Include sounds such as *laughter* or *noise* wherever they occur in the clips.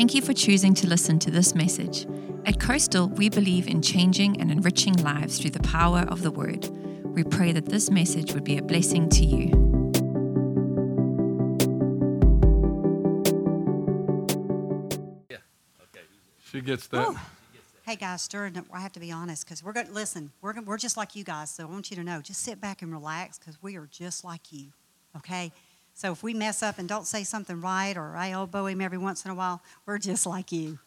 Thank you for choosing to listen to this message. At Coastal, we believe in changing and enriching lives through the power of the Word. We pray that this message would be a blessing to you. Yeah, okay. She gets that. Whew. Hey guys, stir. I have to be honest because we're going to listen. We're gonna, we're just like you guys, so I want you to know. Just sit back and relax because we are just like you. Okay. So if we mess up and don't say something right, or I elbow him every once in a while, we're just like you.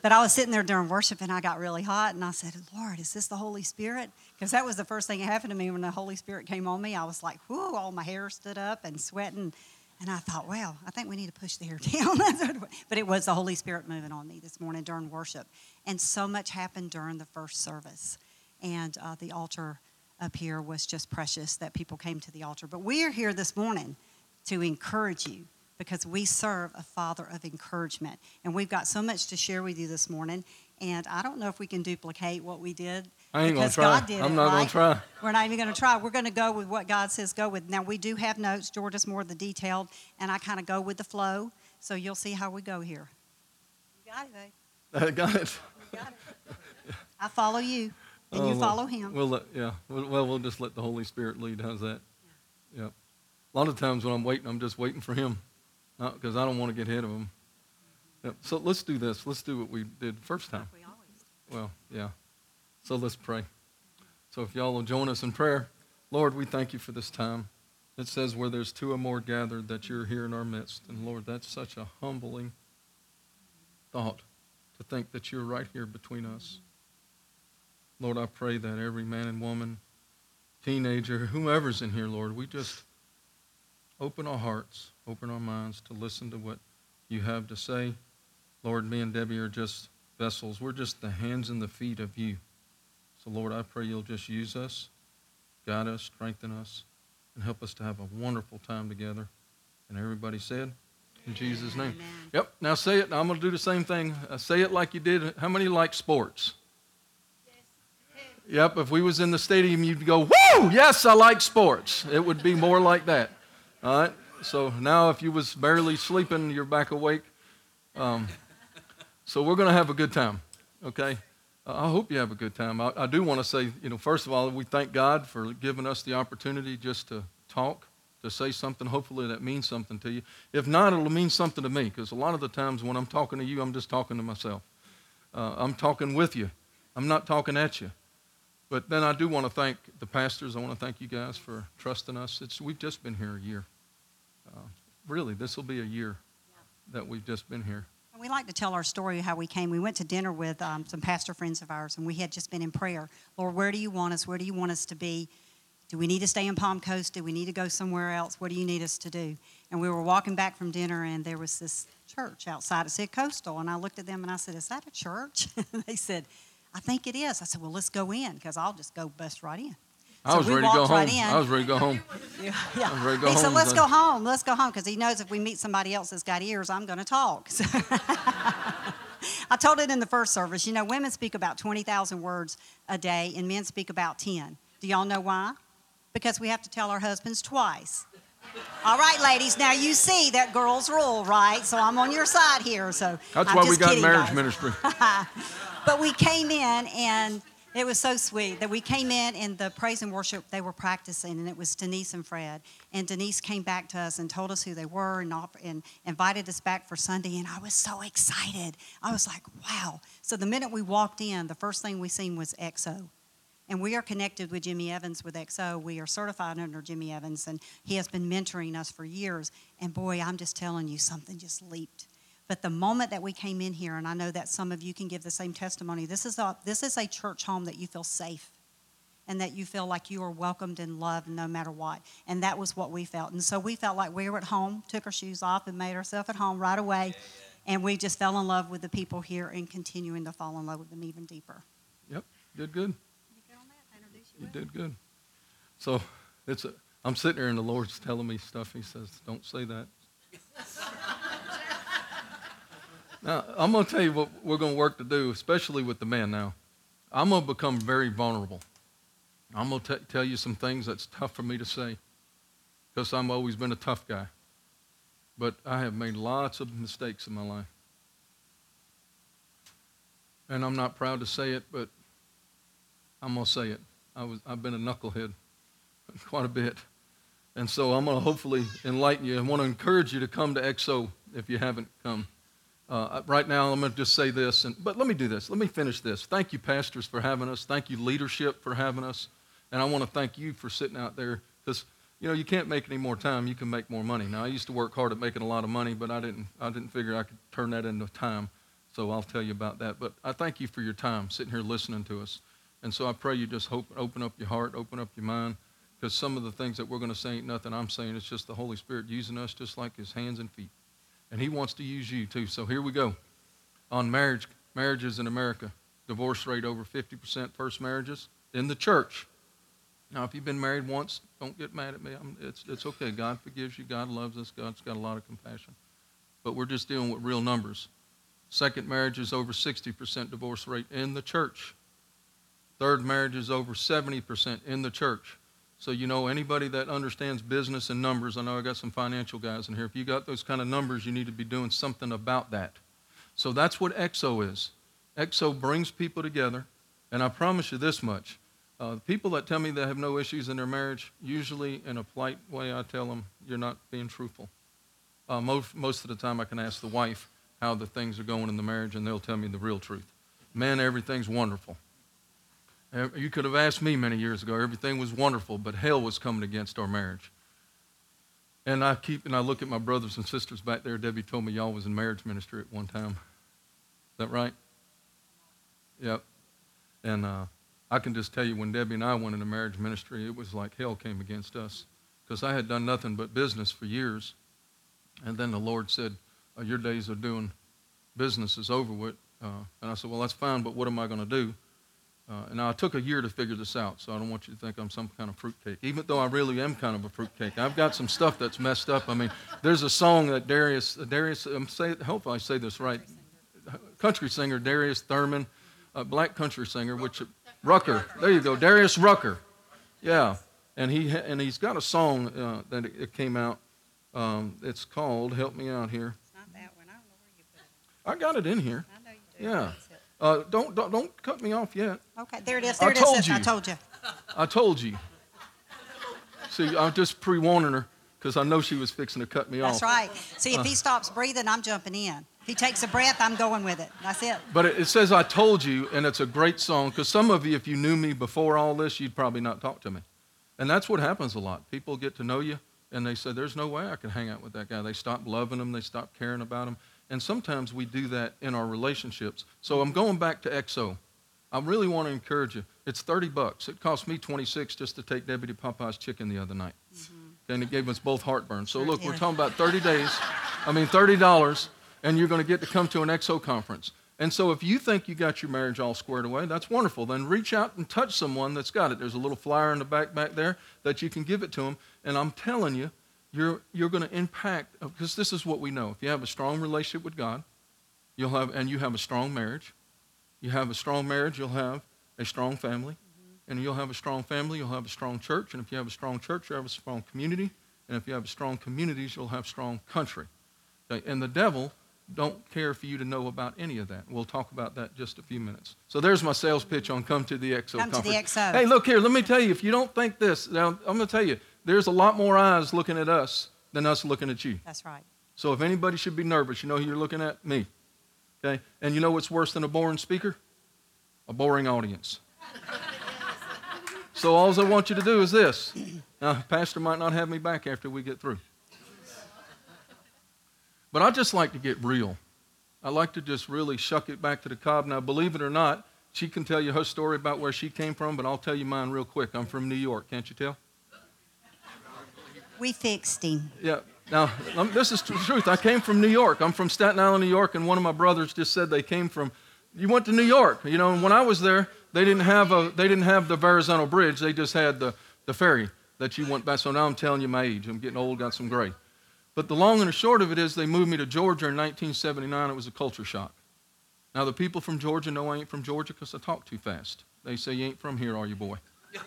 But I was sitting there during worship and I got really hot and I said, Lord, is this the Holy Spirit? Because that was the first thing that happened to me when the Holy Spirit came on me. I was like, whoo, all my hair stood up and sweating. And I thought, well, I think we need to push the hair *laughs* down. but it was the Holy Spirit moving on me this morning during worship. And so much happened during the first service. And uh, the altar up here was just precious that people came to the altar. But we are here this morning to encourage you because we serve a Father of encouragement. And we've got so much to share with you this morning. And I don't know if we can duplicate what we did. I ain't gonna because try. God did I'm it, not gonna try. We're not even going to try. We're going to go with what God says go with. Now, we do have notes. George is more of the detailed, and I kind of go with the flow. So you'll see how we go here. You got it, babe. *laughs* I got it. You got it. I follow you, and Oh, you well, follow him. We'll let, yeah. Well, well, we'll just let the Holy Spirit lead. How's that? Yeah. A lot of times when I'm waiting, I'm just waiting for Him, because I don't want to get ahead of Him. Yep. So let's do this. Let's do what we did first time. Well, yeah. So let's pray. So if y'all will join us in prayer, Lord, we thank you for this time. It says where there's two or more gathered that you're here in our midst. And Lord, that's such a humbling thought to think that you're right here between us. Lord, I pray that every man and woman, teenager, whomever's in here, Lord, we just open our hearts, open our minds to listen to what you have to say. Lord, me and Debbie are just vessels. We're just the hands and the feet of you. So, Lord, I pray you'll just use us, guide us, strengthen us, and help us to have a wonderful time together. And everybody said, in Jesus' name. Amen. Yep. Now say it. I'm going to do the same thing. Uh, say it like you did. How many like sports? Yep. If we was in the stadium, you'd go, "Woo! Yes, I like sports." It would be more like that. All right. So now, if you was barely sleeping, you're back awake. Um, so we're going to have a good time. Okay. I hope you have a good time. I, I do want to say, you know, first of all, we thank God for giving us the opportunity just to talk, to say something, hopefully that means something to you. If not, it'll mean something to me, because a lot of the times when I'm talking to you, I'm just talking to myself. Uh, I'm talking with you, I'm not talking at you. But then I do want to thank the pastors. I want to thank you guys for trusting us. It's, we've just been here a year. Really, this will be a year that we've just been here. And we like to tell our story how we came. We went to dinner with um, some pastor friends of ours, and we had just been in prayer. Lord, where do you want us? Where do you want us to be? Do we need to stay in Palm Coast? Do we need to go somewhere else? What do you need us to do? And we were walking back from dinner, and there was this church outside. It said Coastal, and I looked at them and I said, "Is that a church?" *laughs* they said, "I think it is." I said, "Well, let's go in, because I'll just go bust right in." *laughs* I was ready to go walked home. in. I was ready to go home. Yeah, yeah. I'm ready to go he said, "Let's go home. Let's go home," because he knows if we meet somebody else that's got ears, I'm going to talk. So *laughs* I told it in the first service. You know, women speak about twenty thousand words a day, and men speak about ten. Do y'all know why? Because we have to tell our husbands twice. All right, ladies. Now you see that girls rule, right? So I'm on your side here. So That's I'm why we just got kidding, marriage guys. ministry. *laughs* But we came in and it was so sweet that we came in and the praise and worship they were practicing and it was Denise and Fred. And Denise came back to us and told us who they were and, off- and invited us back for Sunday. And I was so excited. I was like, wow. So the minute we walked in, the first thing we seen was XO. And we are connected with Jimmy Evans with XO. We are certified under Jimmy Evans, and he has been mentoring us for years. And boy, I'm just telling you, something just leaped. But the moment that we came in here, and I know that some of you can give the same testimony, this is a, this is a church home that you feel safe and that you feel like you are welcomed and loved no matter what. And that was what we felt. And so we felt like we were at home, took our shoes off, and made ourselves at home right away. And we just fell in love with the people here and continuing to fall in love with them even deeper. Yep, did good. You that? Introduce You did good. So it's a, I'm sitting there and the Lord's telling me stuff. He says, "Don't say that." *laughs* now I'm going to tell you what we're going to work to do, especially with the men. Now, I'm going to become very vulnerable. I'm going to tell you some things that's tough for me to say, because I've always been a tough guy. But I have made lots of mistakes in my life. and I'm not proud to say it, but I'm going to say it. I was, I've been a knucklehead *laughs* quite a bit. And so I'm going to hopefully enlighten you. I want to encourage you to come to XO if you haven't come. Uh, right now, I'm going to just say this, and, but let me do this. Let me finish this. Thank you, pastors, for having us. Thank you, leadership, for having us. And I want to thank you for sitting out there because you know you can't make any more time. You can make more money. Now, I used to work hard at making a lot of money, but I didn't. I didn't figure I could turn that into time. So I'll tell you about that. But I thank you for your time sitting here listening to us. And so I pray you just hope, open up your heart, open up your mind, because some of the things that we're going to say ain't nothing I'm saying. It's just the Holy Spirit using us just like His hands and feet. And He wants to use you too. So here we go. On marriage, marriages in America, divorce rate over 50% first marriages in the church. Now, if you've been married once, don't get mad at me. I'm, it's, it's okay. God forgives you. God loves us. God's got a lot of compassion. But we're just dealing with real numbers. Second marriage is over 60% divorce rate in the church. Third marriage is over 70% in the church. So, you know, anybody that understands business and numbers, I know I got some financial guys in here. If you got those kind of numbers, you need to be doing something about that. So that's what XO is. XO brings people together, and I promise you this much. Uh, people that tell me they have no issues in their marriage, usually in a polite way, I tell them, you're not being truthful. Uh, most, most of the time, I can ask the wife how the things are going in the marriage, and they'll tell me the real truth. Man, everything's wonderful. You could have asked me many years ago. Everything was wonderful, but hell was coming against our marriage. And I keep and I look at my brothers and sisters back there. Debbie told me y'all was in marriage ministry at one time. Is that right? Yep. And uh, I can just tell you when Debbie and I went into marriage ministry, it was like hell came against us because I had done nothing but business for years. And then the Lord said, uh, Your days of doing business is over with. Uh, and I said, Well, that's fine, but what am I going to do? Uh, and I took a year to figure this out, so I don't want you to think I'm some kind of fruitcake, even though I really am kind of a fruitcake. I've got some stuff that's messed up. I mean, there's a song that Darius, Darius, I'm say, hopefully I say this right, country singer Darius Thurman, a black country singer, which Rucker. There you go, Darius Rucker. Yeah, and he and he's got a song uh, that it, came out. Um, it's called "Help Me Out Here." It's not that one. I don't know where you put it. I got it in here. I know you do. Yeah. Uh, don't, don't don't cut me off yet. Okay, there it is. I There it is. told sis. I you. told you. I told you. See, I'm just pre-warning her because I know she was fixing to cut me That's off. That's right. See, if he stops breathing, I'm jumping in. If he takes a breath, I'm going with it. That's it. But it, it says I told you, and it's a great song because some of you, if you knew me before all this, you'd probably not talk to me. And that's what happens a lot. People get to know you, and they say, "There's no way I can hang out with that guy." They stop loving him. They stop caring about him. And sometimes we do that in our relationships. So I'm going back to XO. I really want to encourage you. It's 30 bucks. It cost me 26 just to take Debbie to Popeye's chicken the other night. Mm-hmm. And it gave us both heartburn. So look, we're talking about 30 days. I mean, $30, and you're going to get to come to an XO conference. And so if you think you got your marriage all squared away, that's wonderful. Then reach out and touch someone that's got it. There's a little flyer in the back back there that you can give it to them. And I'm telling you, you're, you're going to impact, oh, because this is what we know. If you have a strong relationship with God, you'll have, and you have a strong marriage, you have a strong marriage, you'll have a strong family. Mm-hmm. And you'll have a strong family, you'll have a strong church. And if you have a strong church, you'll have a strong community. And if you have strong communities, you'll have strong country. Okay? And the devil don't care for you to know about any of that. We'll talk about that in just a few minutes. So there's my sales pitch on Come to the XO Come to the conference. XO. Hey, look here, let me tell you, if you don't think this, now I'm going to tell you, there's a lot more eyes looking at us than us looking at you. That's right. So if anybody should be nervous, you know who you're looking at? Me. Okay? And you know what's worse than a boring speaker? A boring audience. so all I want you to do is this. Now, Pastor might not have me back after we get through. But I just like to get real. I like to just really shuck it back to the cob. Now, believe it or not, she can tell you her story about where she came from, but I'll tell you mine real quick. I'm from New York, can't you tell? We fixed him. Yeah. Now, um, this is the truth. I came from New York. I'm from Staten Island, New York, and one of my brothers just said they came from. You went to New York, you know. And when I was there, they didn't have a. They didn't have the Verrazano Bridge. They just had the the ferry that you went by. So now I'm telling you my age. I'm getting old, got some gray. But the long and the short of it is, they moved me to Georgia in 1979. It was a culture shock. Now the people from Georgia know I ain't from Georgia because I talk too fast. They say you ain't from here, are you, boy? *laughs*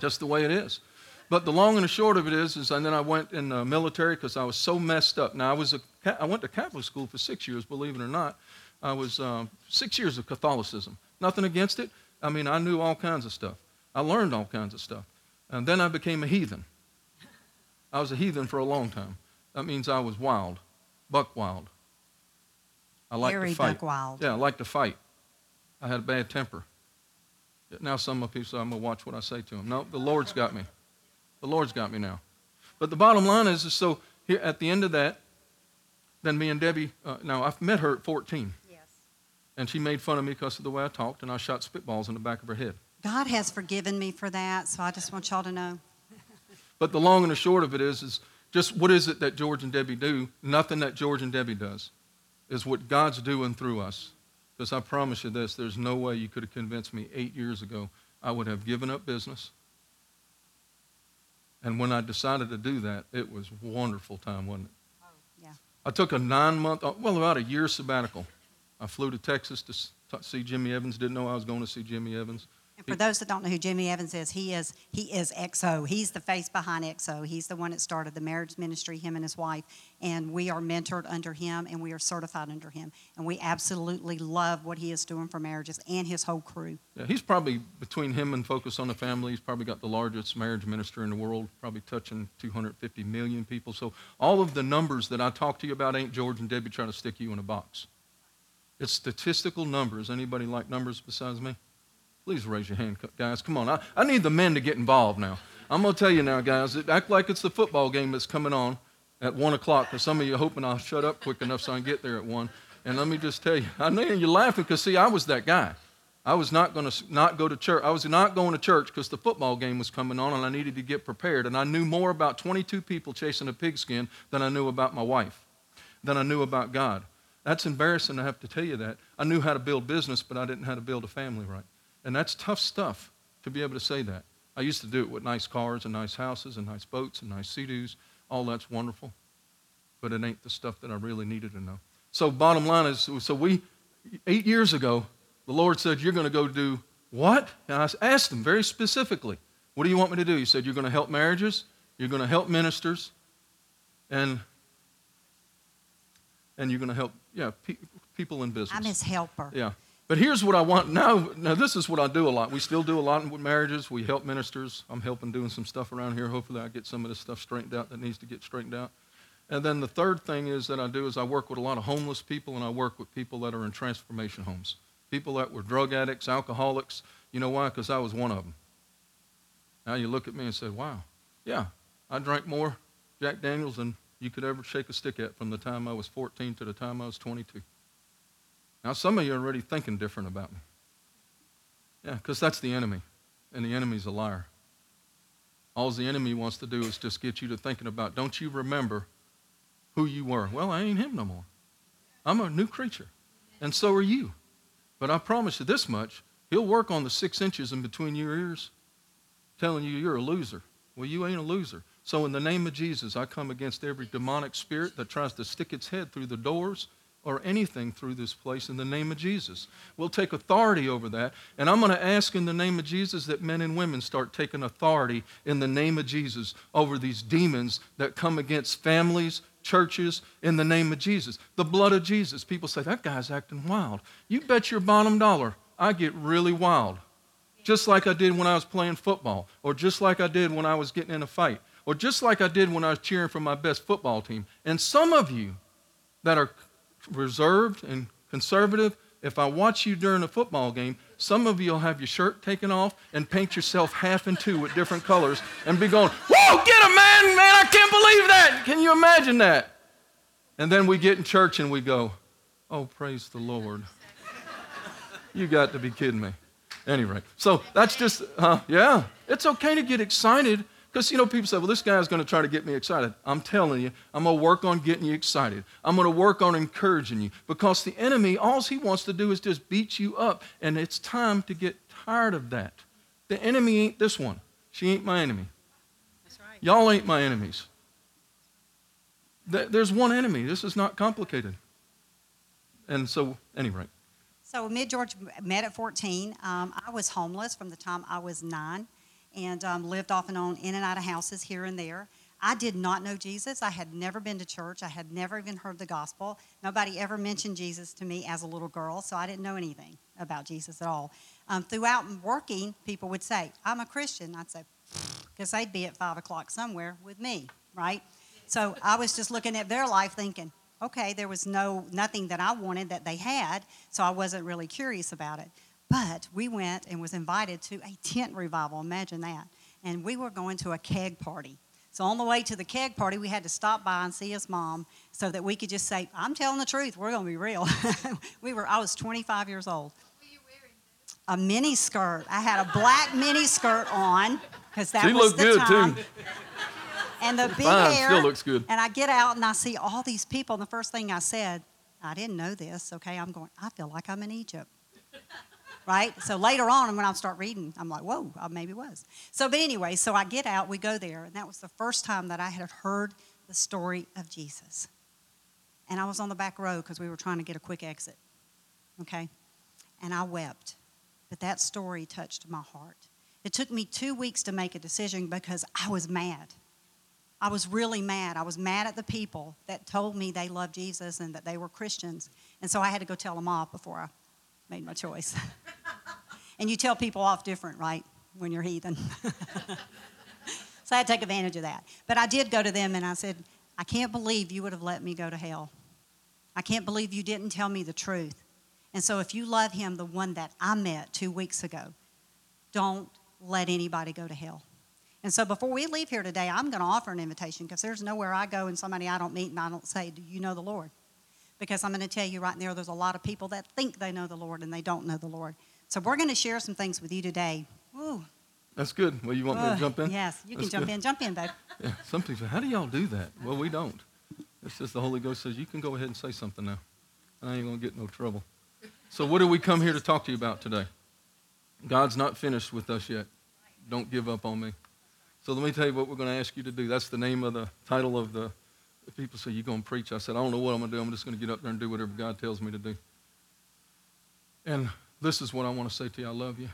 Just the way it is. But the long and the short of it is, is and then I went in the military because I was so messed up. Now I was a, I went to Catholic school for six years, believe it or not. I was uh, six years of Catholicism. Nothing against it. I mean, I knew all kinds of stuff. I learned all kinds of stuff. And then I became a heathen. I was a heathen for a long time. That means I was wild, buck wild. I like to fight. buck wild. Yeah, I like to fight. I had a bad temper. Now some of people say I'm gonna watch what I say to them. No, the Lord's got me. The Lord's got me now. But the bottom line is, is so here at the end of that, then me and Debbie. Uh, now I've met her at 14, Yes. and she made fun of me because of the way I talked, and I shot spitballs in the back of her head. God has forgiven me for that, so I just want y'all to know. But the long and the short of it is, is just what is it that George and Debbie do? Nothing that George and Debbie does is what God's doing through us. Because I promise you this, there's no way you could have convinced me eight years ago I would have given up business. And when I decided to do that, it was a wonderful time, wasn't it? Oh, yeah. I took a nine month, uh, well, about a year sabbatical. I flew to Texas to see Jimmy Evans. Didn't know I was going to see Jimmy Evans. And for those that don't know who Jimmy Evans is, he is he is XO. He's the face behind XO. He's the one that started the marriage ministry, him and his wife, and we are mentored under him and we are certified under him. And we absolutely love what he is doing for marriages and his whole crew. Yeah, he's probably between him and Focus on the Family. He's probably got the largest marriage minister in the world, probably touching 250 million people. So all of the numbers that I talk to you about ain't George and Debbie trying to stick you in a box. It's statistical numbers. Anybody like numbers besides me? Please raise your hand, guys. Come on. I, I need the men to get involved now. I'm going to tell you now, guys. Act like it's the football game that's coming on at 1 o'clock because some of you are hoping I'll shut up quick enough so I can get there at 1. And let me just tell you, I know you're laughing because, see, I was that guy. I was not going to not go to church. I was not going to church because the football game was coming on and I needed to get prepared. And I knew more about 22 people chasing a pigskin than I knew about my wife, than I knew about God. That's embarrassing to have to tell you that. I knew how to build business, but I didn't know how to build a family right. And that's tough stuff to be able to say that. I used to do it with nice cars and nice houses and nice boats and nice sea-doos. All that's wonderful. But it ain't the stuff that I really needed to know. So bottom line is, so we, eight years ago, the Lord said, you're going to go do what? And I asked him very specifically, what do you want me to do? He said, you're going to help marriages, you're going to help ministers, and, and you're going to help, yeah, pe- people in business. I'm his helper. Yeah. But here's what I want now. Now, this is what I do a lot. We still do a lot with marriages. We help ministers. I'm helping doing some stuff around here. Hopefully, I get some of this stuff straightened out that needs to get straightened out. And then the third thing is that I do is I work with a lot of homeless people and I work with people that are in transformation homes. People that were drug addicts, alcoholics. You know why? Because I was one of them. Now you look at me and say, wow, yeah, I drank more Jack Daniels than you could ever shake a stick at from the time I was 14 to the time I was 22. Now, some of you are already thinking different about me. Yeah, because that's the enemy, and the enemy's a liar. All the enemy wants to do is just get you to thinking about, don't you remember who you were? Well, I ain't him no more. I'm a new creature, and so are you. But I promise you this much he'll work on the six inches in between your ears, telling you you're a loser. Well, you ain't a loser. So, in the name of Jesus, I come against every demonic spirit that tries to stick its head through the doors or anything through this place in the name of Jesus. We'll take authority over that. And I'm going to ask in the name of Jesus that men and women start taking authority in the name of Jesus over these demons that come against families, churches, in the name of Jesus. The blood of Jesus. People say, that guy's acting wild. You bet your bottom dollar, I get really wild. Just like I did when I was playing football, or just like I did when I was getting in a fight, or just like I did when I was cheering for my best football team. And some of you that are reserved and conservative, if I watch you during a football game, some of you will have your shirt taken off and paint yourself half in two with different colors and be going, Whoa, get him, man, man, I can't believe that. Can you imagine that? And then we get in church and we go, Oh, praise the Lord. You got to be kidding me. Anyway, so that's just, uh, yeah, it's okay to get excited because, you know, people say, well, this guy's going to try to get me excited. I'm telling you, I'm going to work on getting you excited. I'm going to work on encouraging you because the enemy, all he wants to do is just beat you up. And it's time to get tired of that. The enemy ain't this one. She ain't my enemy. That's right. Y'all ain't my enemies. There's one enemy. This is not complicated. And so, anyway. So and George met at 14. Um, I was homeless from the time I was nine and um, lived off and on in and out of houses here and there. I did not know Jesus. I had never been to church. I had never even heard the gospel. Nobody ever mentioned Jesus to me as a little girl, so I didn't know anything about Jesus at all. Um, throughout working, people would say, I'm a Christian. I'd say, because they'd be at 5 o'clock somewhere with me, right? So I was just looking at their life thinking, okay, there was no nothing that I wanted that they had, so I wasn't really curious about it. But we went and was invited to a tent revival. Imagine that. And we were going to a keg party. So on the way to the keg party, we had to stop by and see his mom so that we could just say, "I'm telling the truth. We're going to be real." *laughs* we were. I was 25 years old. A mini skirt. I had a black mini skirt on because that she was looked the good time. too. And the big Fine, hair. still looks good. And I get out and I see all these people. And the first thing I said, I didn't know this. Okay, I'm going. I feel like I'm in Egypt right? So later on, when I start reading, I'm like, whoa, I maybe was. So, but anyway, so I get out, we go there, and that was the first time that I had heard the story of Jesus. And I was on the back row because we were trying to get a quick exit, okay? And I wept. But that story touched my heart. It took me two weeks to make a decision because I was mad. I was really mad. I was mad at the people that told me they loved Jesus and that they were Christians. And so I had to go tell them off before I made my choice. *laughs* and you tell people off different, right, when you're heathen. *laughs* so I had to take advantage of that. But I did go to them and I said, I can't believe you would have let me go to hell. I can't believe you didn't tell me the truth. And so if you love him, the one that I met two weeks ago, don't let anybody go to hell. And so before we leave here today, I'm going to offer an invitation because there's nowhere I go and somebody I don't meet and I don't say, Do you know the Lord? Because I'm going to tell you right now, there's a lot of people that think they know the Lord and they don't know the Lord. So we're going to share some things with you today. Ooh. That's good. Well, you want me to jump in? Yes, you That's can jump good. in. Jump in, babe. *laughs* Yeah. Some people say, how do y'all do that? Well, we don't. It's just the Holy Ghost says, you can go ahead and say something now. And I ain't going to get in no trouble. So what do we come here to talk to you about today? God's not finished with us yet. Don't give up on me. So let me tell you what we're going to ask you to do. That's the name of the title of the. People say, You're going to preach. I said, I don't know what I'm going to do. I'm just going to get up there and do whatever God tells me to do. And this is what I want to say to you I love you.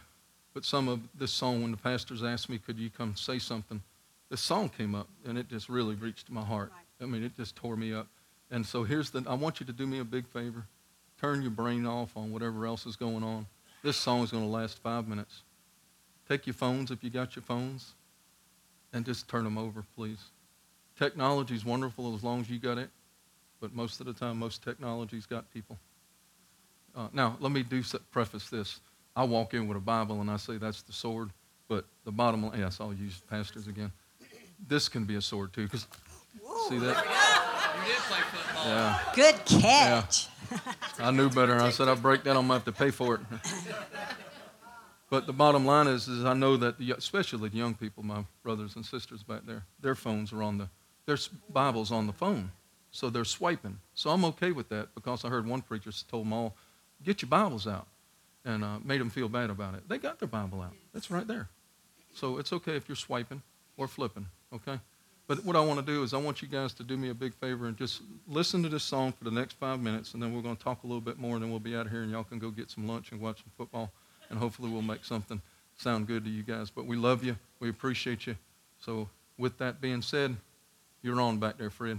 But some of this song, when the pastors asked me, Could you come say something? This song came up, and it just really reached my heart. I mean, it just tore me up. And so here's the I want you to do me a big favor. Turn your brain off on whatever else is going on. This song is going to last five minutes. Take your phones if you got your phones and just turn them over, please. Technology is wonderful as long as you got it, but most of the time, most technology's got people. Uh, now, let me do preface this. I walk in with a Bible and I say that's the sword, but the bottom line, yes, I'll use pastors again. This can be a sword too, because see that? You did play football. Yeah, Good catch. *laughs* I knew better. I said I'd break that. I'm gonna have to pay for it. *laughs* But the bottom line is, is I know that the, especially the young people, my brothers and sisters back there, their phones are on the, their s- Bibles on the phone, so they're swiping. So I'm okay with that because I heard one preacher told them all, get your Bibles out, and uh, made them feel bad about it. They got their Bible out. It's right there. So it's okay if you're swiping or flipping. Okay. But what I want to do is I want you guys to do me a big favor and just listen to this song for the next five minutes, and then we're going to talk a little bit more, and then we'll be out of here, and y'all can go get some lunch and watch some football and hopefully we'll make something sound good to you guys. But we love you. We appreciate you. So with that being said, you're on back there, Fred.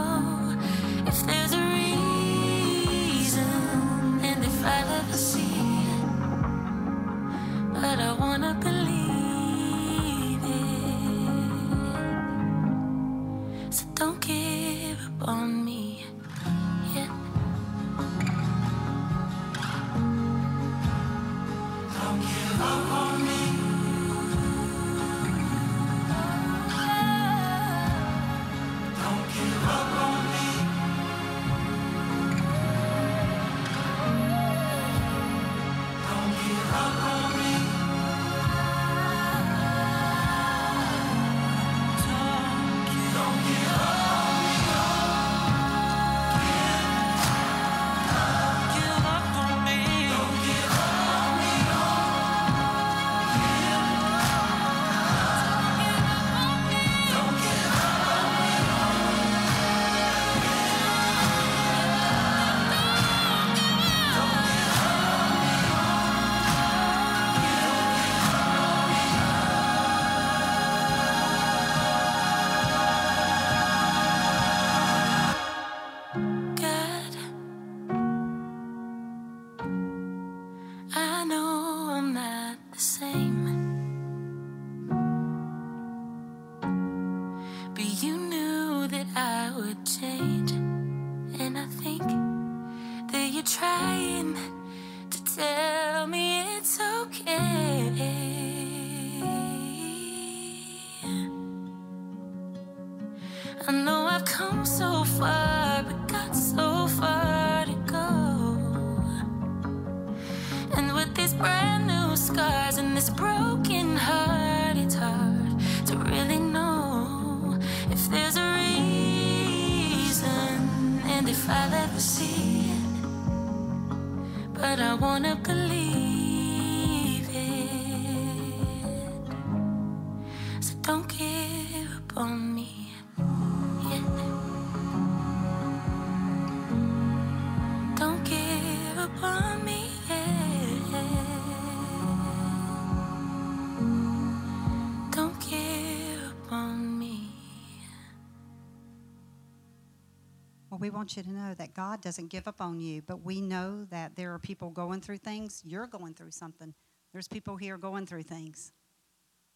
want you to know that God doesn't give up on you, but we know that there are people going through things. You're going through something. There's people here going through things.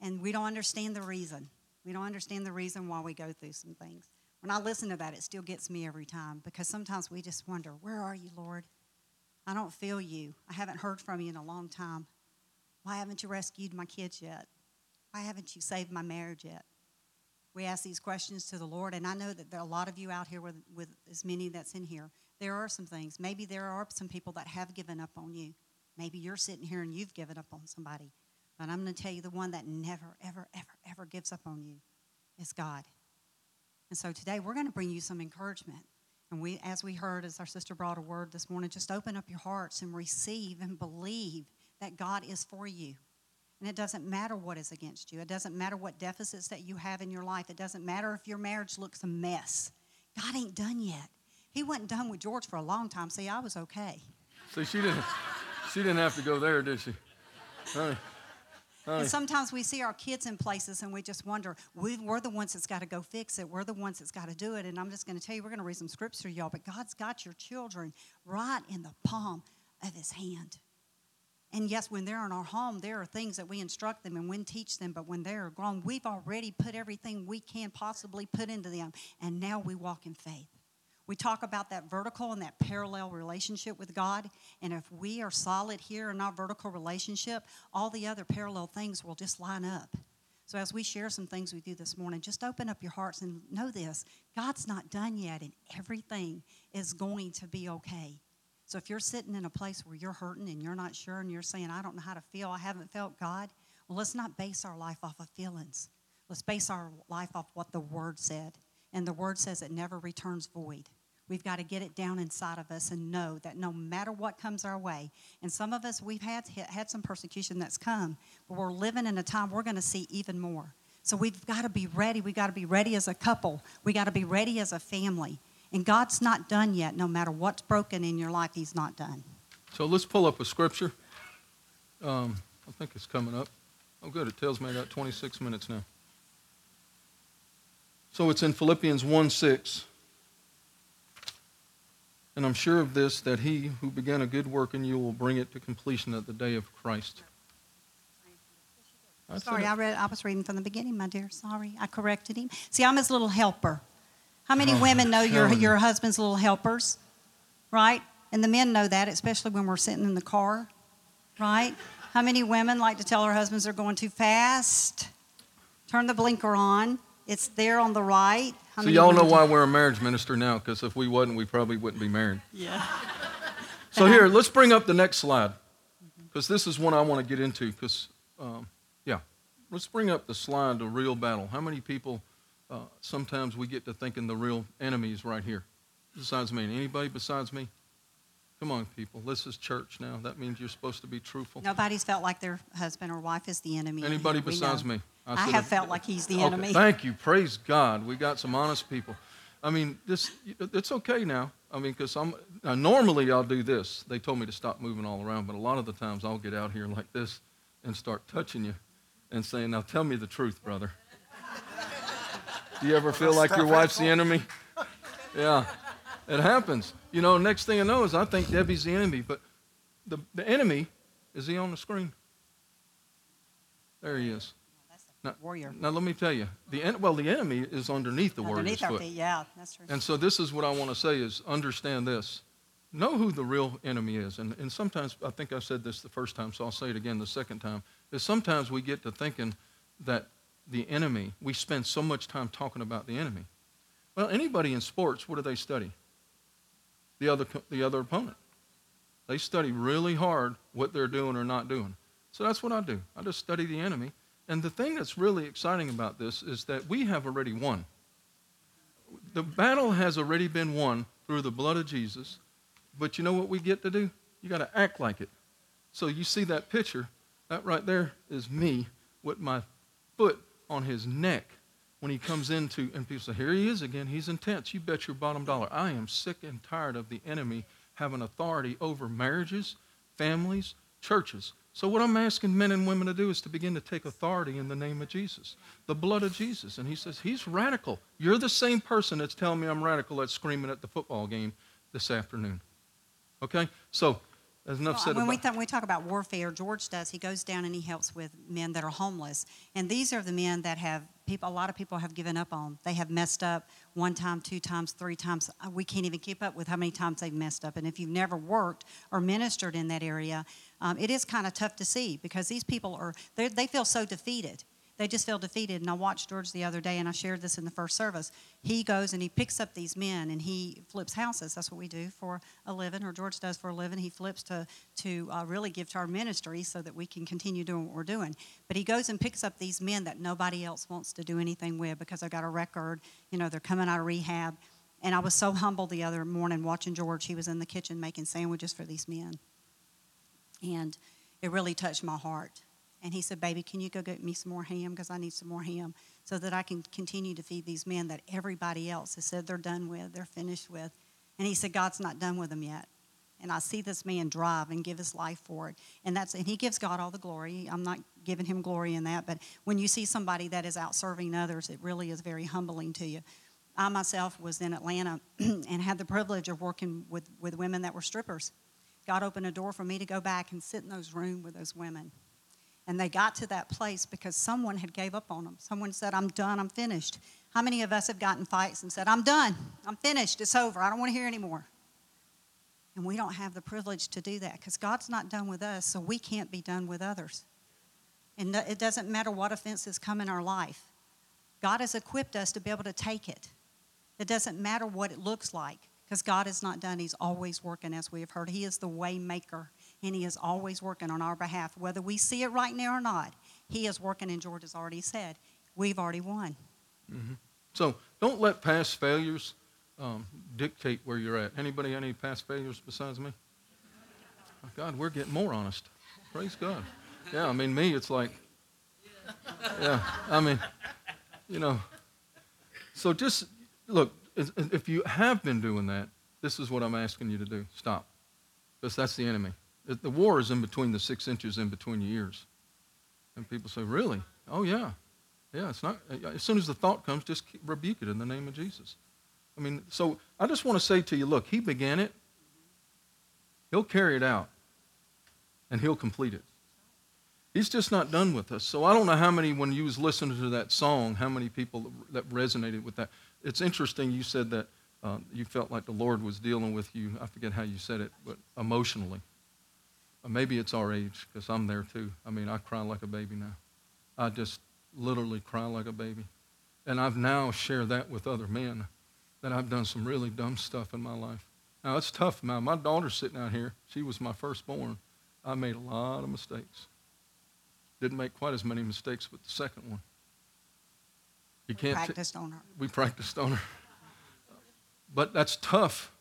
And we don't understand the reason. We don't understand the reason why we go through some things. When I listen to that, it still gets me every time because sometimes we just wonder, Where are you, Lord? I don't feel you. I haven't heard from you in a long time. Why haven't you rescued my kids yet? Why haven't you saved my marriage yet? We ask these questions to the Lord, and I know that there are a lot of you out here with, with as many that's in here. There are some things. Maybe there are some people that have given up on you. Maybe you're sitting here and you've given up on somebody. But I'm going to tell you the one that never, ever, ever, ever gives up on you is God. And so today we're going to bring you some encouragement. And we, as we heard, as our sister brought a word this morning, just open up your hearts and receive and believe that God is for you. And it doesn't matter what is against you. It doesn't matter what deficits that you have in your life. It doesn't matter if your marriage looks a mess. God ain't done yet. He wasn't done with George for a long time. See, I was okay. See, she didn't, she didn't have to go there, did she? Honey, honey. And sometimes we see our kids in places and we just wonder, we, we're the ones that's got to go fix it. We're the ones that's got to do it. And I'm just going to tell you, we're going to read some scripture, y'all, but God's got your children right in the palm of his hand. And yes, when they're in our home, there are things that we instruct them and we teach them, but when they're grown, we've already put everything we can possibly put into them, and now we walk in faith. We talk about that vertical and that parallel relationship with God, and if we are solid here in our vertical relationship, all the other parallel things will just line up. So, as we share some things with you this morning, just open up your hearts and know this God's not done yet, and everything is going to be okay. So if you're sitting in a place where you're hurting and you're not sure and you're saying, I don't know how to feel, I haven't felt God, well, let's not base our life off of feelings. Let's base our life off what the Word said. And the Word says it never returns void. We've got to get it down inside of us and know that no matter what comes our way, and some of us, we've had, had some persecution that's come, but we're living in a time we're going to see even more. So we've got to be ready. We've got to be ready as a couple. We've got to be ready as a family. And God's not done yet. No matter what's broken in your life, He's not done. So let's pull up a scripture. Um, I think it's coming up. Oh, good. It tells me I got 26 minutes now. So it's in Philippians 1 6. And I'm sure of this, that he who began a good work in you will bring it to completion at the day of Christ. I Sorry, I read. I was reading from the beginning, my dear. Sorry, I corrected him. See, I'm his little helper. How many Oh, women know your, your husband's little helpers? Right? And the men know that, especially when we're sitting in the car. Right? How many women like to tell their husbands they're going too fast? Turn the blinker on. It's there on the right. How So y'all know why we're a marriage minister now, because if we wasn't, we probably wouldn't be married. Yeah. So here, let's bring up the next slide, because this is one I want to get into. Because, um, yeah, let's bring up the slide, the real battle. How many people? Uh, sometimes we get to thinking the real enemy is right here, besides me. Anybody besides me? Come on, people. This is church now. That means you're supposed to be truthful. Nobody's felt like their husband or wife is the enemy. Anybody. Besides me? I, said have felt like he's the Okay, enemy. Thank you. Praise God. We got some honest people. I mean, this it's okay now. I mean, because I'm now, normally I'll do this. They told me to stop moving all around, but a lot of the times I'll get out here like this and start touching you and saying, "Now tell me the truth, brother." Do you ever feel like your wife's the enemy? Yeah, it happens. You know, next thing I know is I think Debbie's the enemy, but the, the enemy is he on the screen? There he is. Now, Warrior. now let me tell you, the en- well, the enemy is underneath the warrior. Underneath warrior's our foot. feet. Yeah, that's true. And so this is what I want to say is understand this. Know who the real enemy is. And, and sometimes, I think I said this the first time, so I'll say it again the second time, is sometimes we get to thinking that the enemy, we spend so much time talking about the enemy. Well, anybody in sports, what do they study? The other, the other opponent. They study really hard what they're doing or not doing. So that's what I do. I just study the enemy. And the thing that's really exciting about this is that we have already won. The battle has already been won through the blood of Jesus. But you know what we get to do? You got to act like it. So you see that picture? That right there is me with my foot on his neck when he comes into, and people say, Here he is again. He's intense. You bet your bottom dollar. I am sick and tired of the enemy having authority over marriages, families, churches. So, what I'm asking men and women to do is to begin to take authority in the name of Jesus, the blood of Jesus. And he says, He's radical. You're the same person that's telling me I'm radical that's screaming at the football game this afternoon. Okay? So, there's enough Well, said when we, th- we talk about warfare, George does. He goes down and he helps with men that are homeless, and these are the men that have people. A lot of people have given up on. They have messed up one time, two times, three times. Uh, We can't even keep up with how many times they've messed up. And if you've never worked or ministered in that area, um, it is kind of tough to see because these people are they they feel so defeated. They just feel defeated. And I watched George the other day, and I shared this in the first service. He goes and he picks up these men and he flips houses. That's what we do for a living, or George does for a living. He flips to to uh, really give to our ministry so that we can continue doing what we're doing. But he goes and picks up these men that nobody else wants to do anything with because they've got a record. You know, they're coming out of rehab. And I was so humbled the other morning watching George. He was in the kitchen making sandwiches for these men. And it really touched my heart. And he said, Baby, can you go get me some more ham? Because I need some more ham so that I can continue to feed these men that everybody else has said they're done with, they're finished with. And he said, God's not done with them yet. And I see this man drive and give his life for it. And that's and he gives God all the glory. I'm not giving him glory in that, but when you see somebody that is out serving others, it really is very humbling to you. I myself was in Atlanta *clears throat* and had the privilege of working with, with women that were strippers. God opened a door for me to go back and sit in those rooms with those women. And they got to that place because someone had gave up on them. Someone said, I'm done, I'm finished. How many of us have gotten fights and said, I'm done, I'm finished, it's over, I don't want to hear anymore? And we don't have the privilege to do that because God's not done with us, so we can't be done with others. And it doesn't matter what offenses come in our life. God has equipped us to be able to take it. It doesn't matter what it looks like because God is not done. He's always working, as we have heard. He is the way maker, and He is always working on our behalf. Whether we see it right now or not, He is working, and George has already said, we've already won. Mm-hmm. So don't let past failures um, dictate where you're at. Anybody any past failures besides me? God, we're getting more honest. Praise God. Yeah, I mean, me, it's like, yeah, I mean, you know. So just look, if you have been doing that, this is what I'm asking you to do. Stop. Because that's the enemy. The war is in between the six inches in between your ears. And people say, really? Oh, yeah. Yeah, it's not. As soon as the thought comes, just rebuke it in the name of Jesus. I mean, so I just want to say to you look, he began it, he'll carry it out, and he'll complete it. He's just not done with us. So I don't know how many, when you was listening to that song, how many people that resonated with that. It's interesting you said that uh, you felt like the Lord was dealing with you. I forget how you said it, but emotionally. Maybe it's our age, because I'm there too. I mean, I cry like a baby now. I just literally cry like a baby. And I've now shared that with other men that I've done some really dumb stuff in my life. Now, it's tough now. My daughter's sitting out here. She was my firstborn. I made a lot of mistakes. Didn't make quite as many mistakes with the second one. You can't we practiced t- on her. We practiced on her. But that's tough.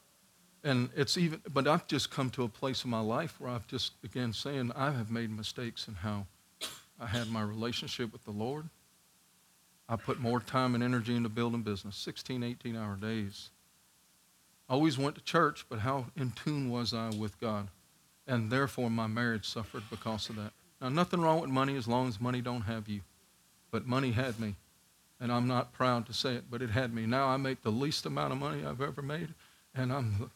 And it's even, but I've just come to a place in my life where I've just, again, saying I have made mistakes in how I had my relationship with the Lord. I put more time and energy into building business, 16, 18 hour days. Always went to church, but how in tune was I with God? And therefore, my marriage suffered because of that. Now, nothing wrong with money as long as money don't have you. But money had me. And I'm not proud to say it, but it had me. Now I make the least amount of money I've ever made, and I'm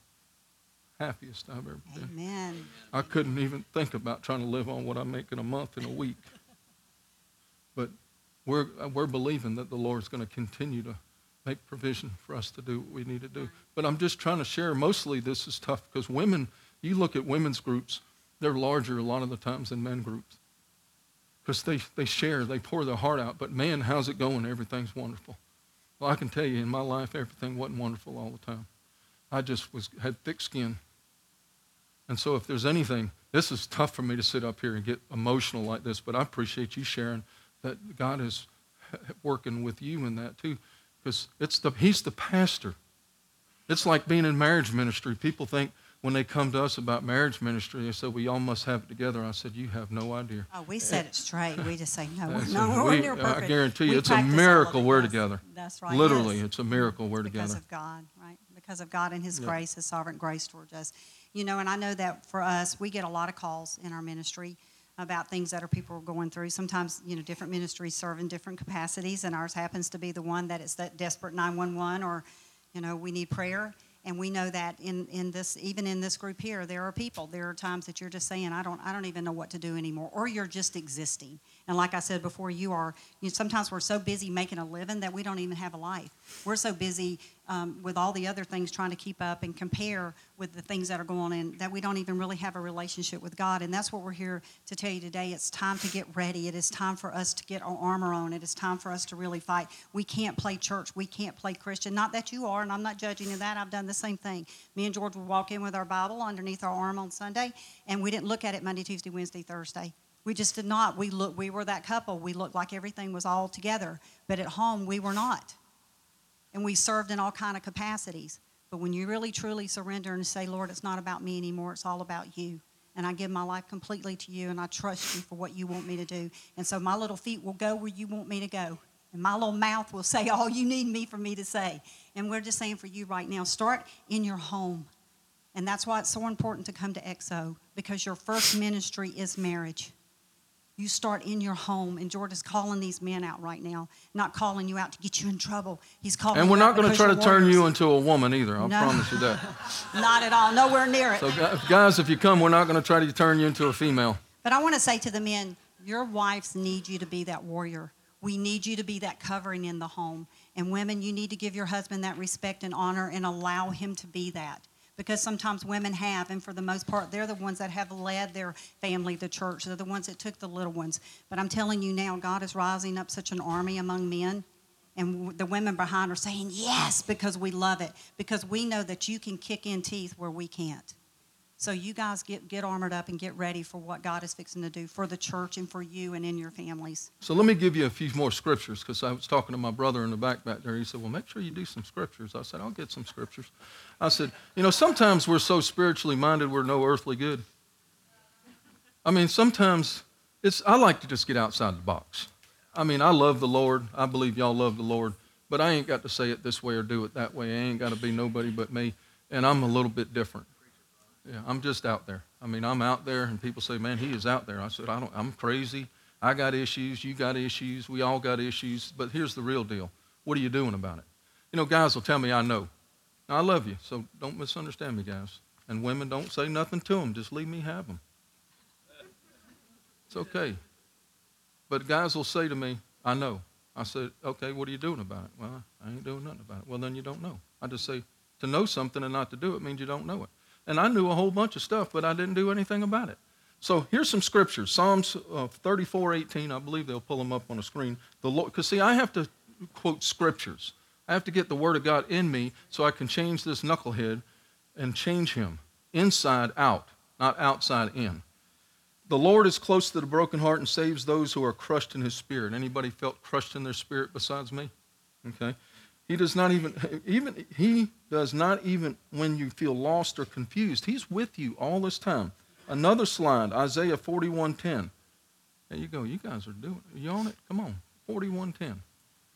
happiest I've ever been. Amen. I couldn't even think about trying to live on what I make in a month and a week. But we're, uh, we're believing that the Lord's going to continue to make provision for us to do what we need to do. But I'm just trying to share. Mostly this is tough because women, you look at women's groups, they're larger a lot of the times than men groups because they, they share, they pour their heart out. But man, how's it going? Everything's wonderful. Well, I can tell you in my life, everything wasn't wonderful all the time. I just was, had thick skin. And so if there's anything, this is tough for me to sit up here and get emotional like this, but I appreciate you sharing that God is working with you in that too, because it's the He's the pastor. It's like being in marriage ministry. People think when they come to us about marriage ministry, they say, "We all must have it together." I said, "You have no idea." Oh, we said it straight. We just say, "No, no, we, we're I guarantee you, we it's a miracle we're together. That's right. Literally, yes. it's a miracle we're because together. Because of God, right? Because of God and His grace, His sovereign grace towards us. You know, and I know that for us, we get a lot of calls in our ministry about things that our people are going through. Sometimes, you know, different ministries serve in different capacities, and ours happens to be the one that is that desperate 911 or, you know, we need prayer. And we know that in, in this, even in this group here, there are people. There are times that you're just saying, I don't, I don't even know what to do anymore, or you're just existing. And like I said before, you are. You know, sometimes we're so busy making a living that we don't even have a life. We're so busy um, with all the other things trying to keep up and compare with the things that are going on that we don't even really have a relationship with God. And that's what we're here to tell you today. It's time to get ready. It is time for us to get our armor on. It is time for us to really fight. We can't play church. We can't play Christian. Not that you are, and I'm not judging you that. I've done the same thing. Me and George would walk in with our Bible underneath our arm on Sunday, and we didn't look at it Monday, Tuesday, Wednesday, Thursday. We just did not. We look. We were that couple. We looked like everything was all together, but at home we were not and we served in all kind of capacities. But when you really truly surrender and say, Lord, it's not about me anymore, it's all about you. And I give my life completely to you, and I trust you for what you want me to do. And so my little feet will go where you want me to go. And my little mouth will say *laughs* all you need me for me to say. And we're just saying for you right now, start in your home. And that's why it's so important to come to XO, because your first ministry is marriage. You start in your home, and Jordan's calling these men out right now, not calling you out to get you in trouble. He's calling. And we're not going to try to turn you into a woman either. I'll No. promise you that. *laughs* Not at all. Nowhere near it. So, guys, if you come, we're not going to try to turn you into a female. But I want to say to the men, your wives need you to be that warrior. We need you to be that covering in the home. And women, you need to give your husband that respect and honor and allow him to be that. Because sometimes women have, and for the most part, they're the ones that have led their family to church. They're the ones that took the little ones. But I'm telling you now, God is rising up such an army among men. And the women behind are saying yes because we love it, because we know that you can kick in teeth where we can't. So you guys get, get armored up and get ready for what God is fixing to do for the church and for you and in your families. So let me give you a few more scriptures because I was talking to my brother in the back back there. He said, Well, make sure you do some scriptures. I said, I'll get some scriptures. I said, You know, sometimes we're so spiritually minded we're no earthly good. I mean, sometimes it's, I like to just get outside the box. I mean, I love the Lord. I believe y'all love the Lord. But I ain't got to say it this way or do it that way. I ain't got to be nobody but me. And I'm a little bit different. Yeah, I'm just out there. I mean, I'm out there, and people say, "Man, he is out there." I said, "I don't. I'm crazy. I got issues. You got issues. We all got issues. But here's the real deal. What are you doing about it? You know, guys will tell me, "I know." Now, I love you, so don't misunderstand me, guys. And women, don't say nothing to them. Just leave me have them. It's okay. But guys will say to me, "I know." I said, "Okay, what are you doing about it?" Well, I ain't doing nothing about it. Well, then you don't know. I just say to know something and not to do it means you don't know it. And I knew a whole bunch of stuff, but I didn't do anything about it. So here's some scriptures. Psalms uh, 34, 18. I believe they'll pull them up on the screen. The Lord, because see, I have to quote scriptures. I have to get the Word of God in me so I can change this knucklehead and change him inside out, not outside in. The Lord is close to the broken heart and saves those who are crushed in His spirit. Anybody felt crushed in their spirit besides me? Okay. He does not even, even he does not even when you feel lost or confused. He's with you all this time. Another slide, Isaiah 41:10. There you go. You guys are doing. Are you on it? Come on, 41:10.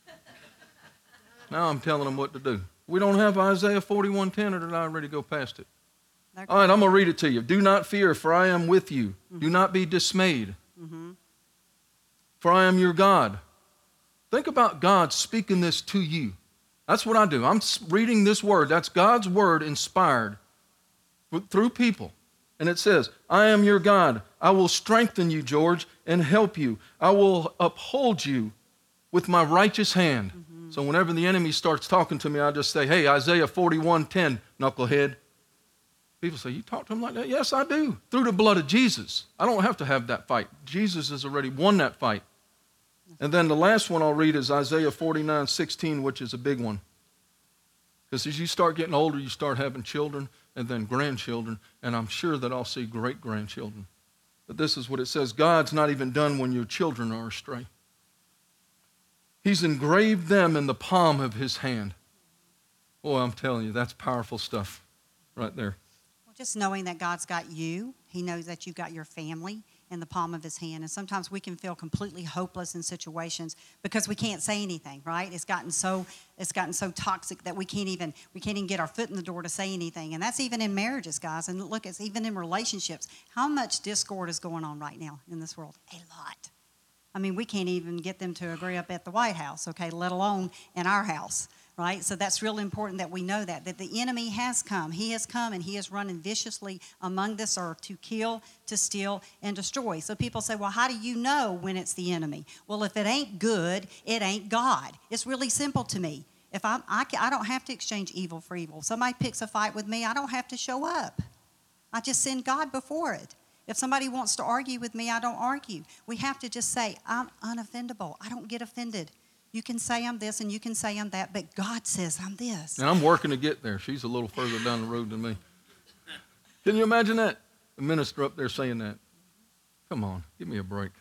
*laughs* Now I'm telling them what to do. We don't have Isaiah 41:10, or did I already go past it? All right, I'm gonna read it to you. Do not fear, for I am with you. Do not be dismayed, Mhm. for I am your God. Think about God speaking this to you. That's what I do. I'm reading this word. That's God's word inspired through people. And it says, I am your God. I will strengthen you, George, and help you. I will uphold you with my righteous hand. Mm-hmm. So whenever the enemy starts talking to me, I just say, Hey, Isaiah 41:10, knucklehead. People say, You talk to him like that? Yes, I do. Through the blood of Jesus. I don't have to have that fight. Jesus has already won that fight. And then the last one I'll read is Isaiah 49 16, which is a big one. Because as you start getting older, you start having children and then grandchildren, and I'm sure that I'll see great grandchildren. But this is what it says God's not even done when your children are astray. He's engraved them in the palm of his hand. Boy, I'm telling you, that's powerful stuff right there. Well, just knowing that God's got you, He knows that you've got your family in the palm of His hand. And sometimes we can feel completely hopeless in situations because we can't say anything, right? It's gotten so it's gotten so toxic that we can't even we can't even get our foot in the door to say anything. And that's even in marriages, guys. And look, it's even in relationships. How much discord is going on right now in this world? A lot. I mean, we can't even get them to agree up at the White House, okay, let alone in our house, right? So that's really important that we know that, that the enemy has come. He has come and he is running viciously among this earth to kill, to steal, and destroy. So people say, well, how do you know when it's the enemy? Well, if it ain't good, it ain't God. It's really simple to me. If I'm, I, I don't have to exchange evil for evil. Somebody picks a fight with me, I don't have to show up. I just send God before it. If somebody wants to argue with me, I don't argue. We have to just say, I'm unoffendable. I don't get offended. You can say I'm this and you can say I'm that, but God says I'm this. And I'm working to get there. She's a little further down the road than me. Can you imagine that? The minister up there saying that. Come on, give me a break.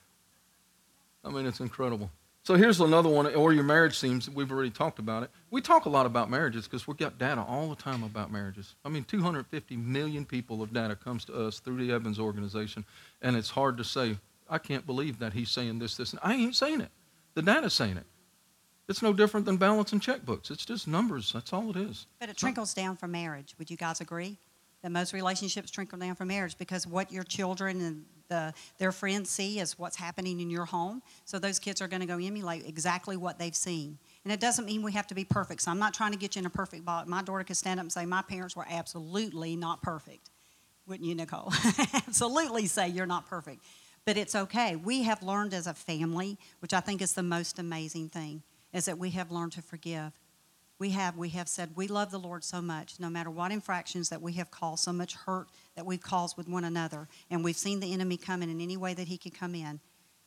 I mean, it's incredible. So here's another one, or your marriage seems, we've already talked about it. We talk a lot about marriages because we've got data all the time about marriages. I mean, 250 million people of data comes to us through the Evans organization, and it's hard to say, I can't believe that he's saying this, this, and I ain't saying it. The data's saying it. It's no different than balancing checkbooks. It's just numbers. That's all it is. But it trickles down from marriage. Would you guys agree? that most relationships trickle down from marriage because what your children and the, their friends see is what's happening in your home. So those kids are going to go emulate exactly what they've seen. And it doesn't mean we have to be perfect. So I'm not trying to get you in a perfect box. My daughter could stand up and say, My parents were absolutely not perfect. Wouldn't you, Nicole? *laughs* absolutely say you're not perfect. But it's okay. We have learned as a family, which I think is the most amazing thing, is that we have learned to forgive. We have, we have said we love the Lord so much, no matter what infractions that we have caused, so much hurt that we've caused with one another, and we've seen the enemy come in in any way that he can come in,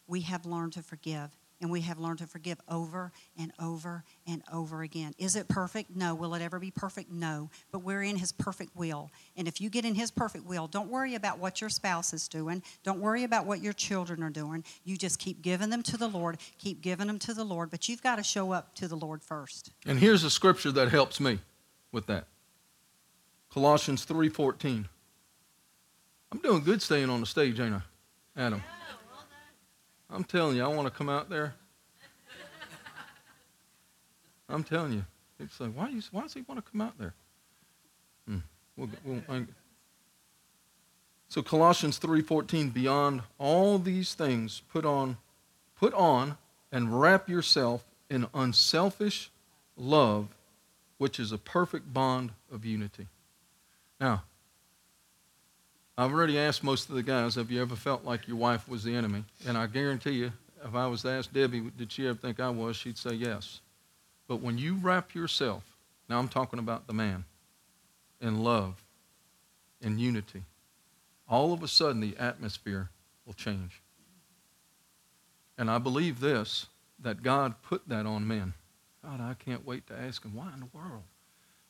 we have learned to forgive and we have learned to forgive over and over and over again. Is it perfect? No. Will it ever be perfect? No. But we're in His perfect will. And if you get in His perfect will, don't worry about what your spouse is doing. Don't worry about what your children are doing. You just keep giving them to the Lord, keep giving them to the Lord. But you've got to show up to the Lord first. And here's a scripture that helps me with that. Colossians 3:14. I'm doing good staying on the stage, ain't I? Adam. I'm telling you, I want to come out there. I'm telling you. It's like, why, you, why does he want to come out there? Hmm. We'll, we'll, so Colossians 3:14, beyond all these things, put on, put on and wrap yourself in unselfish love, which is a perfect bond of unity. Now, I've already asked most of the guys, have you ever felt like your wife was the enemy? And I guarantee you, if I was to ask Debbie, did she ever think I was, she'd say yes. But when you wrap yourself, now I'm talking about the man, in love, in unity, all of a sudden the atmosphere will change. And I believe this, that God put that on men. God, I can't wait to ask him, why in the world?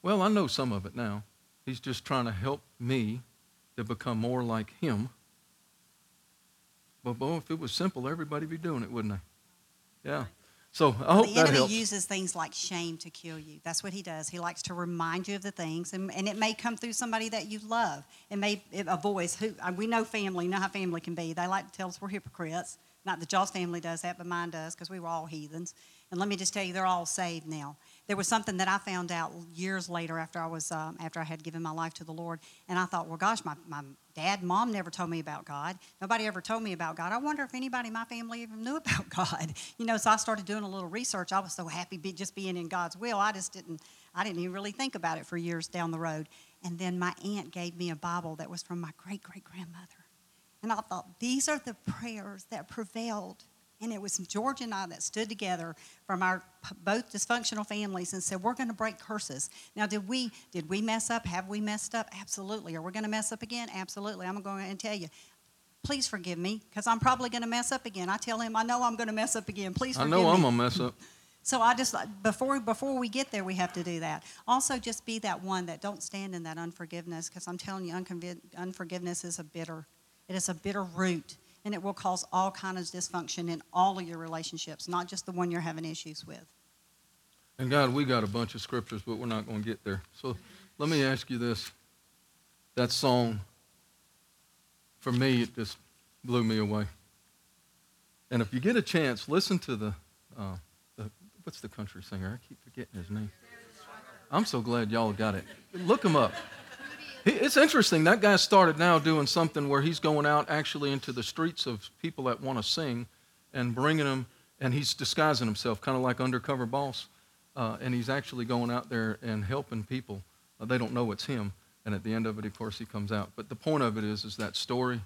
Well, I know some of it now. He's just trying to help me to become more like him. But boy, if it was simple, everybody'd be doing it, wouldn't they? Yeah. So I hope the that enemy helps. uses things like shame to kill you. That's what he does. He likes to remind you of the things, and, and it may come through somebody that you love. It may it, a voice who uh, we know family. You know how family can be. They like to tell us we're hypocrites. Not that y'all's family does that, but mine does because we were all heathens. And let me just tell you, they're all saved now. There was something that I found out years later after I was um, after I had given my life to the Lord, and I thought, well, gosh, my, my dad, mom never told me about God. Nobody ever told me about God. I wonder if anybody in my family even knew *laughs* about God. You know, so I started doing a little research. I was so happy be, just being in God's will. I just didn't I didn't even really think about it for years down the road. And then my aunt gave me a Bible that was from my great great grandmother. And I thought, these are the prayers that prevailed. And it was George and I that stood together from our both dysfunctional families and said, "We're going to break curses." Now, did we did we mess up? Have we messed up? Absolutely. Are we going to mess up again? Absolutely. I'm going to tell you. Please forgive me because I'm probably going to mess up again. I tell him, I know I'm going to mess up again. Please I know me. I'm going to mess up. *laughs* So I just uh, before before we get there, we have to do that. Also, just be that one that don't stand in that unforgiveness, because I'm telling you, unforgiveness is a bitter, it is a bitter root, and it will cause all kinds of dysfunction in all of your relationships, not just the one you're having issues with. And God, we got a bunch of scriptures, but we're not going to get there. So let me ask you this. That song, for me, it just blew me away. And if you get a chance, listen to the, uh, the what's the country singer? I keep forgetting his name. I'm so glad y'all got it. Look him up. It's interesting. That guy started now doing something where he's going out actually into the streets of people that want to sing and bringing them, and he's disguising himself, kind of like undercover boss. Uh, and he's actually going out there and helping people. Uh, they don't know it's him. And at the end of it, of course, he comes out. But the point of it is, is that story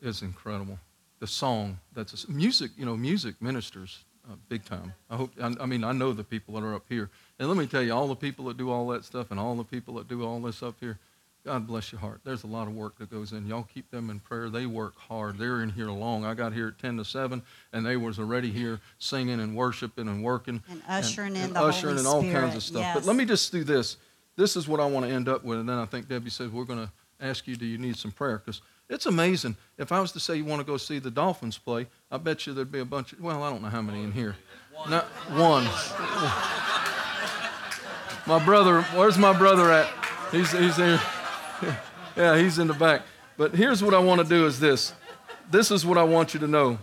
is incredible. The song, that's a, music. You know, music ministers uh, big time. I hope. I, I mean, I know the people that are up here, and let me tell you, all the people that do all that stuff, and all the people that do all this up here. God bless your heart. There's a lot of work that goes in. Y'all keep them in prayer. They work hard. They're in here long. I got here at 10 to 7, and they was already here singing and worshiping and working. And ushering in and the ushering Holy and all kinds of stuff. yes. But let me just do this. This is what I want to end up with, and then I think Debbie says we're going to ask you, do you need some prayer? Because it's amazing. If I was to say you want to go see the Dolphins play, I bet you there'd be a bunch of, well, I don't know how many in here. Not one. *laughs* my brother, where's my brother at? He's, he's there. *laughs* Yeah, he's in the back. But here's what I want to do is this. This is what I want you to know.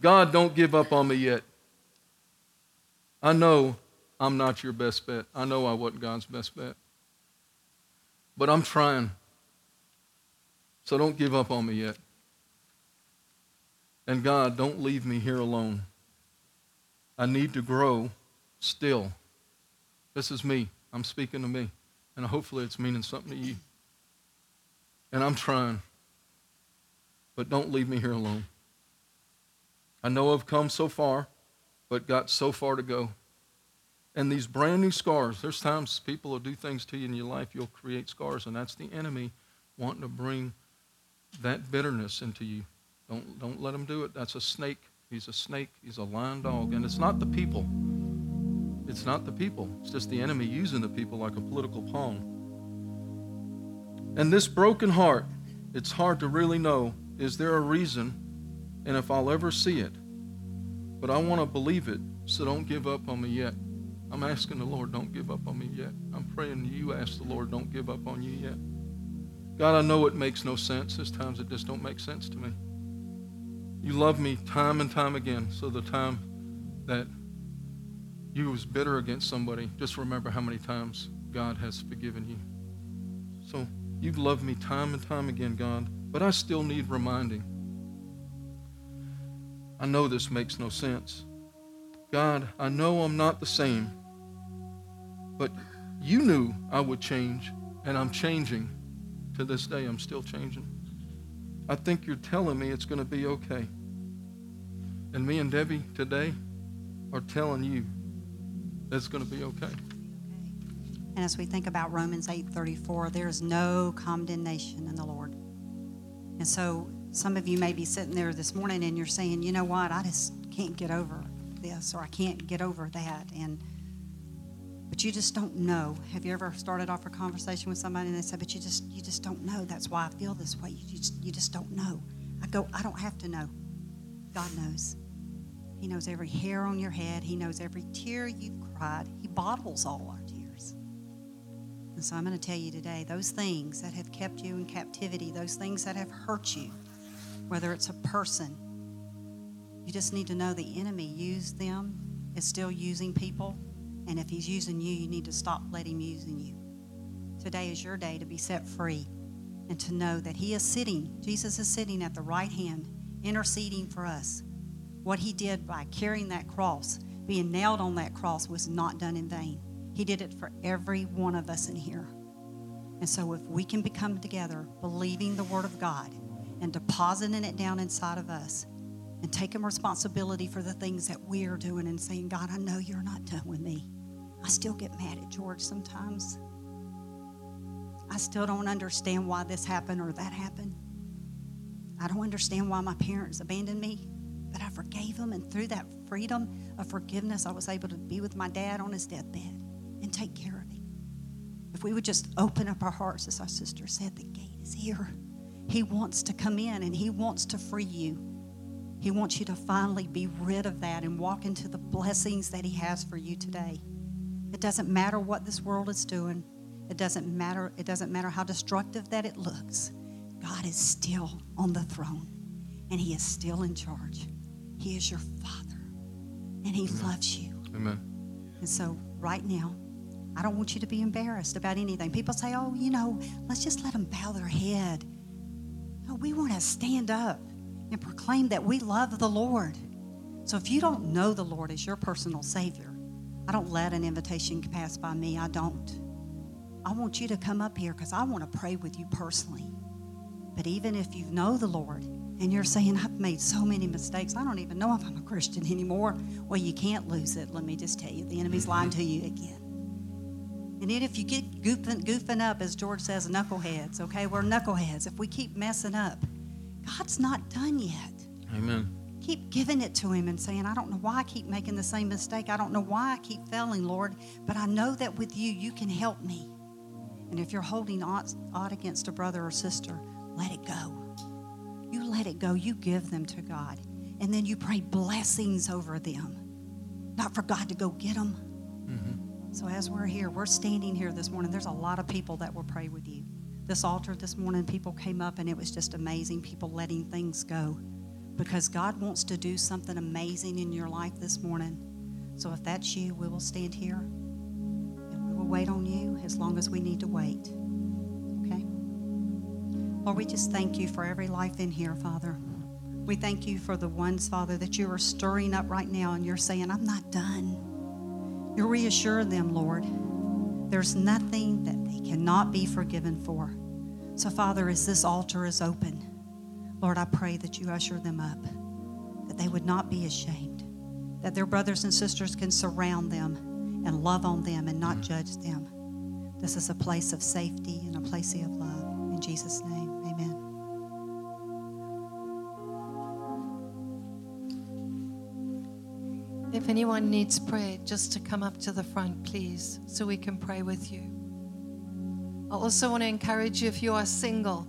God, don't give up on me yet. I know I'm not your best bet. I know I wasn't God's best bet. But I'm trying. So don't give up on me yet. And God, don't leave me here alone. I need to grow still. This is me. I'm speaking to me. And hopefully it's meaning something to you. And I'm trying. But don't leave me here alone. I know I've come so far, but got so far to go. And these brand new scars, there's times people will do things to you in your life, you'll create scars, and that's the enemy wanting to bring that bitterness into you. Don't, don't let him do it. That's a snake. He's a snake. He's a lion dog. And it's not the people. It's not the people. It's just the enemy using the people like a political pawn. And this broken heart, it's hard to really know is there a reason and if I'll ever see it. But I want to believe it, so don't give up on me yet. I'm asking the Lord, don't give up on me yet. I'm praying you ask the Lord, don't give up on you yet. God, I know it makes no sense. There's times it just don't make sense to me. You love me time and time again. So the time that you was bitter against somebody, just remember how many times God has forgiven you. So you've loved me time and time again, God, but I still need reminding. I know this makes no sense. God, I know I'm not the same, but you knew I would change, and I'm changing. To this day, I'm still changing. I think you're telling me it's going to be okay. And me and Debbie today are telling you it's going to be okay. And as we think about Romans 8:34, there is no condemnation in the Lord. And so some of you may be sitting there this morning and you're saying, "You know what? I just can't get over this or I can't get over that." And but you just don't know. Have you ever started off a conversation with somebody and they say, "But you just you just don't know. That's why I feel this way. You just you just don't know." I go, "I don't have to know. God knows. He knows every hair on your head. He knows every tear you've cried. He bottles all our tears." And so I'm going to tell you today, those things that have kept you in captivity, those things that have hurt you, whether it's a person, you just need to know the enemy used them, is still using people and if he's using you, you need to stop letting him using you. Today is your day to be set free and to know that he is sitting, Jesus is sitting at the right hand, interceding for us. What he did by carrying that cross, being nailed on that cross, was not done in vain. He did it for every one of us in here. And so if we can become together believing the word of God and depositing it down inside of us, and taking responsibility for the things that we are doing and saying, God, I know you're not done with me. I still get mad at George sometimes. I still don't understand why this happened or that happened. I don't understand why my parents abandoned me, but I forgave him. And through that freedom of forgiveness, I was able to be with my dad on his deathbed and take care of him. If we would just open up our hearts, as our sister said, the gate is here. He wants to come in and he wants to free you. He wants you to finally be rid of that and walk into the blessings that He has for you today. It doesn't matter what this world is doing. It doesn't matter it doesn't matter how destructive that it looks. God is still on the throne and he is still in charge. He is your father and he loves you. Amen. And so right now, I don't want you to be embarrassed about anything. People say, "Oh, you know, let's just let them bow their head." No, we want to stand up and proclaim that we love the Lord. So if you don't know the Lord as your personal Savior, I don't let an invitation pass by me. I don't. I want you to come up here because I want to pray with you personally. But even if you know the Lord and you're saying, I've made so many mistakes, I don't even know if I'm a Christian anymore, well, you can't lose it. Let me just tell you, the enemy's lying to you again. And then if you get goofing, goofing up, as George says, knuckleheads, okay? We're knuckleheads. If we keep messing up, God's not done yet. Amen. Keep giving it to Him and saying, I don't know why I keep making the same mistake. I don't know why I keep failing, Lord, but I know that with you, you can help me. And if you're holding odd, against a brother or sister, let it go. You let it go. You give them to God. And then you pray blessings over them, not for God to go get them. Mm-hmm. So as we're here, we're standing here this morning. There's a lot of people that will pray with you this altar this morning, people came up and it was just amazing. People letting things go because God wants to do something amazing in your life this morning. So if that's you, we will stand here and we will wait on you as long as we need to wait. Lord, we just thank you for every life in here, Father. We thank you for the ones, Father, that you are stirring up right now and you're saying, I'm not done. You're reassuring them, Lord. There's nothing that they cannot be forgiven for. So, Father, as this altar is open, Lord, I pray that you usher them up, that they would not be ashamed, that their brothers and sisters can surround them and love on them and not judge them. This is a place of safety and a place of love. In Jesus' name, If anyone needs prayer, just to come up to the front, please, so we can pray with you. I also want to encourage you if you are single.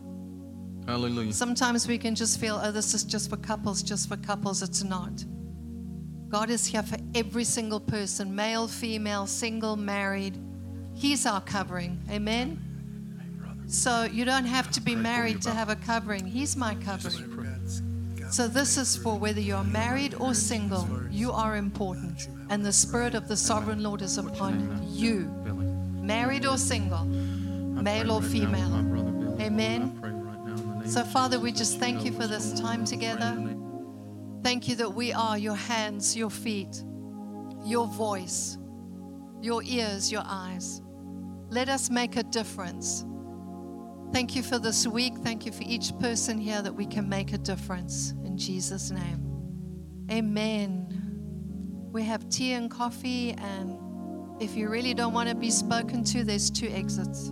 Hallelujah. Sometimes we can just feel, oh, this is just for couples, just for couples. It's not. God is here for every single person male, female, single, married. He's our covering. Amen. So you don't have to be married to have a covering. He's my covering. So this is for whether you're married or single, you are important. And the Spirit of the Sovereign Lord is upon you, married or single, male or female. Amen. So, Father, we just thank you for this time together. Thank you that we are your hands, your feet, your voice, your ears, your eyes. Let us make a difference. Thank you for this week. Thank you for each person here that we can make a difference. Jesus' name. Amen. We have tea and coffee, and if you really don't want to be spoken to, there's two exits.